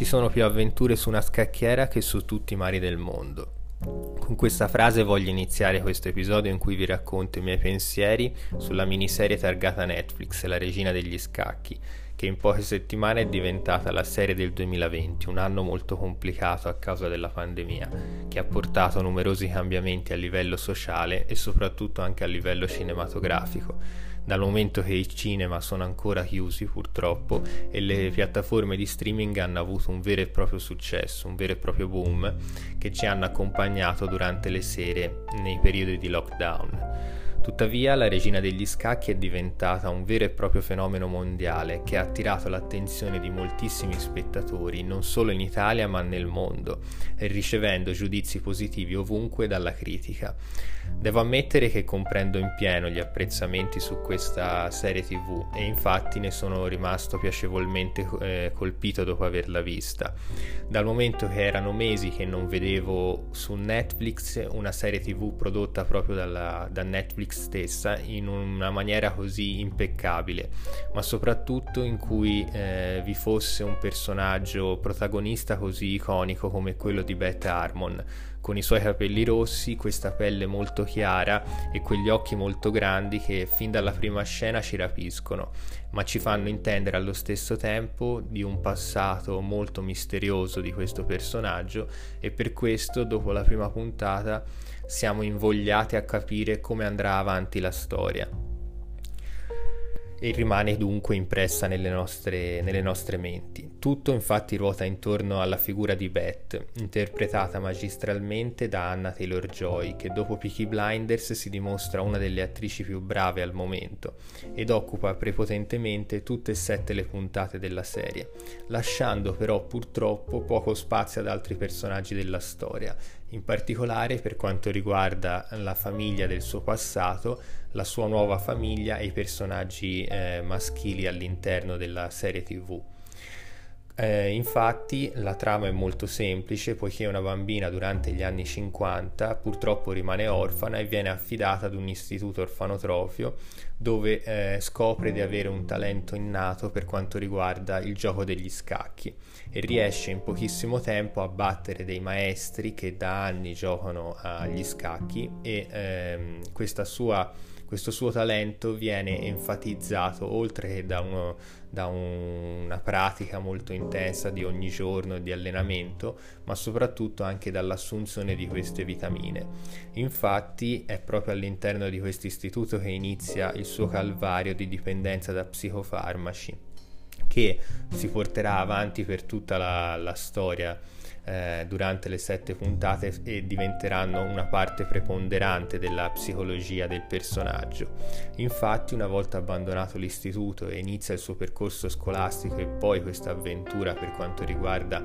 Ci sono più avventure su una scacchiera che su tutti i mari del mondo. Con questa frase voglio iniziare questo episodio in cui vi racconto i miei pensieri sulla miniserie targata Netflix, La regina degli scacchi, che in poche settimane è diventata la serie del 2020, un anno molto complicato a causa della pandemia, che ha portato numerosi cambiamenti a livello sociale e soprattutto anche a livello cinematografico dal momento che i cinema sono ancora chiusi purtroppo e le piattaforme di streaming hanno avuto un vero e proprio successo, un vero e proprio boom che ci hanno accompagnato durante le sere nei periodi di lockdown. Tuttavia la regina degli scacchi è diventata un vero e proprio fenomeno mondiale che ha attirato l'attenzione di moltissimi spettatori non solo in Italia ma nel mondo, ricevendo giudizi positivi ovunque dalla critica. Devo ammettere che comprendo in pieno gli apprezzamenti su questa serie tv e infatti ne sono rimasto piacevolmente eh, colpito dopo averla vista, dal momento che erano mesi che non vedevo su Netflix una serie tv prodotta proprio dalla, da Netflix stessa in una maniera così impeccabile, ma soprattutto in cui eh, vi fosse un personaggio protagonista così iconico come quello di Beth Harmon con i suoi capelli rossi, questa pelle molto chiara e quegli occhi molto grandi che fin dalla prima scena ci rapiscono, ma ci fanno intendere allo stesso tempo di un passato molto misterioso di questo personaggio e per questo dopo la prima puntata siamo invogliati a capire come andrà avanti la storia e rimane dunque impressa nelle nostre, nelle nostre, menti. Tutto infatti ruota intorno alla figura di Beth, interpretata magistralmente da Anna Taylor Joy, che dopo Peaky Blinders si dimostra una delle attrici più brave al momento ed occupa prepotentemente tutte e sette le puntate della serie, lasciando però purtroppo poco spazio ad altri personaggi della storia, in particolare per quanto riguarda la famiglia del suo passato, la sua nuova famiglia e i personaggi eh, maschili all'interno della serie tv. Eh, infatti la trama è molto semplice poiché una bambina durante gli anni 50 purtroppo rimane orfana e viene affidata ad un istituto orfanotrofio dove eh, scopre di avere un talento innato per quanto riguarda il gioco degli scacchi e riesce in pochissimo tempo a battere dei maestri che da anni giocano agli scacchi e ehm, questa sua questo suo talento viene enfatizzato oltre che da, uno, da un, una pratica molto intensa di ogni giorno di allenamento, ma soprattutto anche dall'assunzione di queste vitamine. Infatti è proprio all'interno di questo istituto che inizia il suo calvario di dipendenza da psicofarmaci, che si porterà avanti per tutta la, la storia eh, durante le sette puntate e diventeranno una parte preponderante della psicologia del personaggio. Infatti, una volta abbandonato l'istituto e inizia il suo percorso scolastico e poi questa avventura per quanto riguarda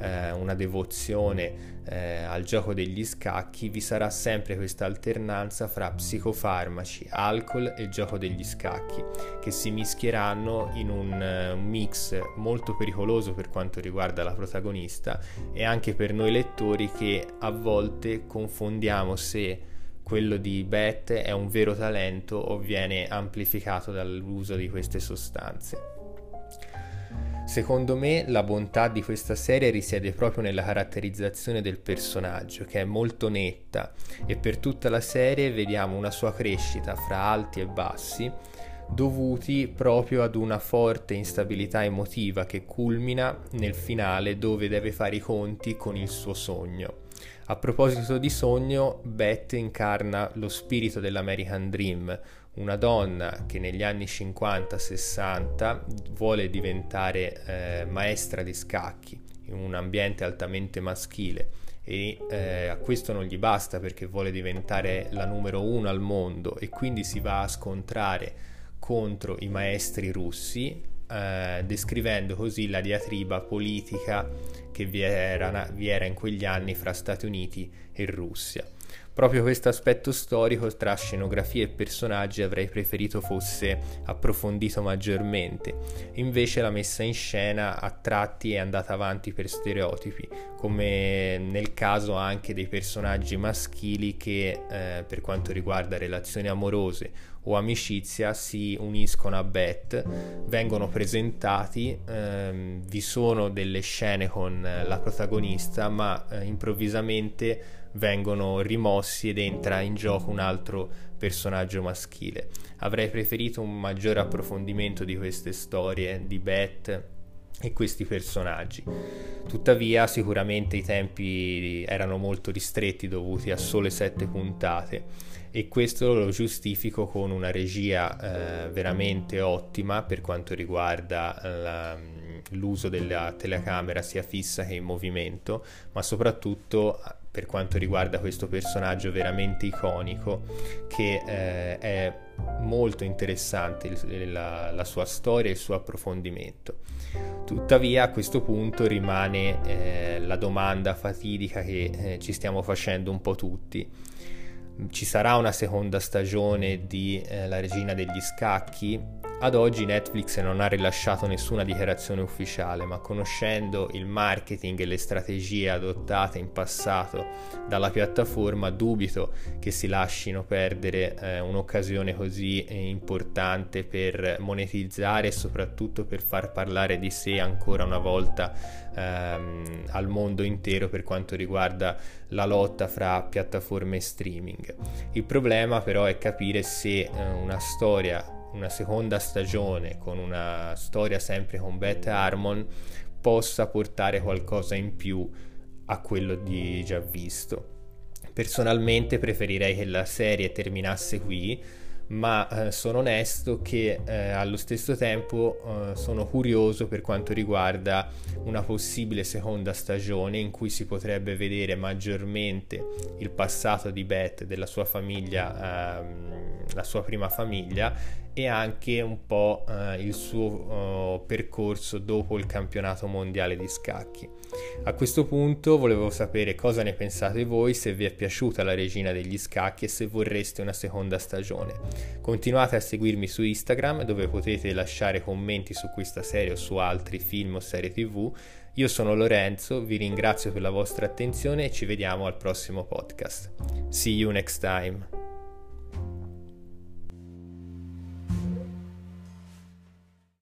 eh, una devozione eh, al gioco degli scacchi, vi sarà sempre questa alternanza fra psicofarmaci, alcol e gioco degli scacchi, che si mischieranno in un, uh, mix molto pericoloso per quanto riguarda la protagonista e anche per noi lettori che a volte confondiamo se quello di Beth è un vero talento o viene amplificato dall'uso di queste sostanze. Secondo me la bontà di questa serie risiede proprio nella caratterizzazione del personaggio, che è molto netta e per tutta la serie vediamo una sua crescita fra alti e bassi, dovuti proprio ad una forte instabilità emotiva che culmina nel finale dove deve fare i conti con il suo sogno. A proposito di sogno, Beth incarna lo spirito dell'American Dream, una donna che negli anni 50-60 vuole diventare eh, maestra di scacchi in un ambiente altamente maschile e eh, a questo non gli basta perché vuole diventare la numero uno al mondo e quindi si va a scontrare contro i maestri russi eh, descrivendo così la diatriba politica che vi era, vi era in quegli anni fra Stati Uniti e Russia. Proprio questo aspetto storico tra scenografia e personaggi avrei preferito fosse approfondito maggiormente, invece la messa in scena a tratti è andata avanti per stereotipi, come nel caso anche dei personaggi maschili che eh, per quanto riguarda relazioni amorose o amicizia si uniscono a Beth, vengono presentati, ehm, vi sono delle scene con la protagonista, ma eh, improvvisamente vengono rimossi ed entra in gioco un altro personaggio maschile. Avrei preferito un maggiore approfondimento di queste storie di Beth e questi personaggi. Tuttavia sicuramente i tempi erano molto ristretti dovuti a sole sette puntate e questo lo giustifico con una regia eh, veramente ottima per quanto riguarda la, l'uso della telecamera sia fissa che in movimento, ma soprattutto per quanto riguarda questo personaggio veramente iconico che eh, è molto interessante la, la, sua storia e il suo approfondimento. Tuttavia a questo punto rimane eh, la domanda fatidica che eh, ci stiamo facendo un po' tutti. Ci sarà una seconda stagione di eh, La regina degli scacchi? Ad oggi Netflix non ha rilasciato nessuna dichiarazione ufficiale, ma conoscendo il marketing e le strategie adottate in passato dalla piattaforma, dubito che si lasciino perdere eh, un'occasione così eh, importante per monetizzare e soprattutto per far parlare di sé ancora una volta ehm, al mondo intero per quanto riguarda la lotta fra piattaforme e streaming. Il problema però è capire se eh, una storia una seconda stagione con una storia sempre con Beth Harmon possa portare qualcosa in più a quello di già visto. Personalmente preferirei che la serie terminasse qui, ma eh, sono onesto che eh, allo stesso tempo eh, sono curioso per quanto riguarda una possibile seconda stagione in cui si potrebbe vedere maggiormente il passato di Beth, della sua famiglia, ehm, la sua prima famiglia e anche un po' eh, il suo uh, percorso dopo il campionato mondiale di scacchi. A questo punto volevo sapere cosa ne pensate voi, se vi è piaciuta la regina degli scacchi e se vorreste una seconda stagione. Continuate a seguirmi su Instagram dove potete lasciare commenti su questa serie o su altri film o serie tv. Io sono Lorenzo, vi ringrazio per la vostra attenzione e ci vediamo al prossimo podcast. See you next time.